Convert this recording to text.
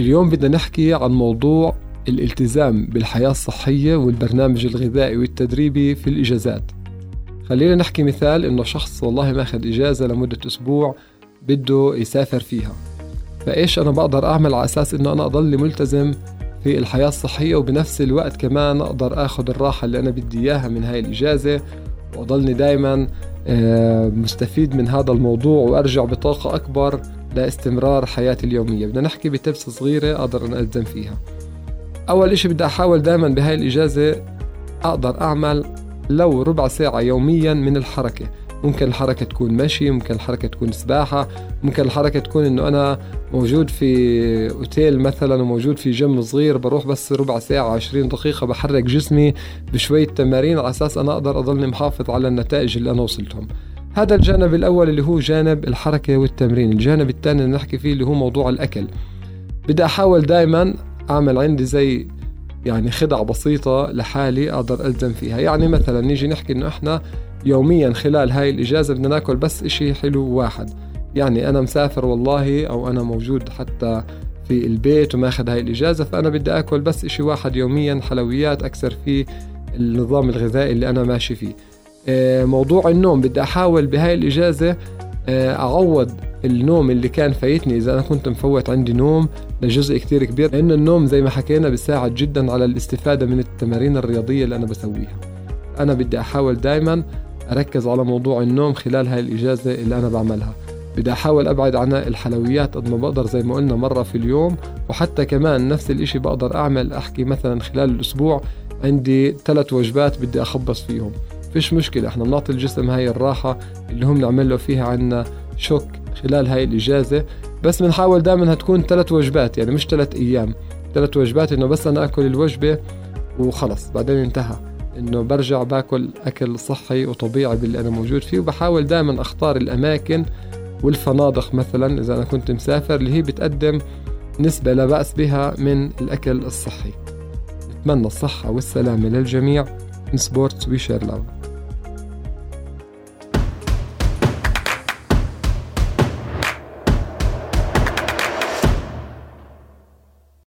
اليوم بدنا نحكي عن موضوع الالتزام بالحياة الصحية والبرنامج الغذائي والتدريبي في الإجازات. خلينا نحكي مثال إنه شخص والله ماخذ إجازة لمدة أسبوع بده يسافر فيها. فإيش أنا بقدر أعمل على أساس إنه أنا أضل ملتزم في الحياة الصحية وبنفس الوقت كمان أقدر أخذ الراحة اللي أنا بدي إياها من هاي الإجازة وأضلني دايما آه، مستفيد من هذا الموضوع وأرجع بطاقة أكبر لاستمرار حياتي اليومية. بدنا نحكي بتبس صغيرة أقدر أن ألزم فيها. أول إشي بدي أحاول دائما بهاي الإجازة أقدر أعمل لو ربع ساعة يوميا من الحركة. ممكن الحركة تكون مشي ممكن الحركة تكون سباحة ممكن الحركة تكون إنه أنا موجود في أوتيل مثلا وموجود في جيم صغير بروح بس ربع ساعة عشرين دقيقة بحرك جسمي بشوية تمارين على أساس أنا أقدر أضلني محافظ على النتائج اللي أنا وصلتهم. هذا الجانب الأول اللي هو جانب الحركة والتمرين. الجانب الثاني اللي نحكي فيه اللي هو موضوع الأكل. بدي أحاول دائما أعمل عندي زي يعني خدع بسيطة لحالي أقدر ألزم فيها. يعني مثلا نيجي نحكي إنه إحنا يوميا خلال هاي الإجازة بدنا ناكل بس إشي حلو واحد. يعني أنا مسافر والله أو أنا موجود حتى في البيت وماخذ هاي الإجازة فأنا بدي أكل بس إشي واحد يوميا حلويات أكثر فيه النظام الغذائي اللي أنا ماشي فيه. آه، موضوع النوم بدي أحاول بهاي الإجازة آه، أعوض النوم اللي كان فايتني. إذا أنا كنت مفوت عندي نوم لجزء كتير كبير لأن النوم زي ما حكينا بيساعد جدا على الاستفادة من التمارين الرياضية اللي أنا بسويها. أنا بدي أحاول دايما أركز على موضوع النوم خلال هاي الإجازة اللي أنا بعملها. بدي أحاول أبعد عن الحلويات قد ما بقدر زي ما قلنا مرة في اليوم وحتى كمان نفس الإشي بقدر أعمل أحكي مثلا خلال الأسبوع عندي ثلاث وجبات بدي أخبص فيهم. فيش مشكلة إحنا بنعطي الجسم هاي الراحة اللي هم نعمل له فيها عنا شوك خلال هاي الإجازة. بس بنحاول دائما تكون ثلاث وجبات يعني مش ثلاث أيام. ثلاث وجبات إنه بس أنا أكل الوجبة وخلص بعدين انتهى. إنه برجع باكل أكل صحي وطبيعي باللي أنا موجود فيه وبحاول دائما أختار الأماكن والفنادق مثلا إذا أنا كنت مسافر اللي هي بتقدم نسبة لا بأس بها من الأكل الصحي. نتمنى الصحة والسلامة للجميع. In sports we share love.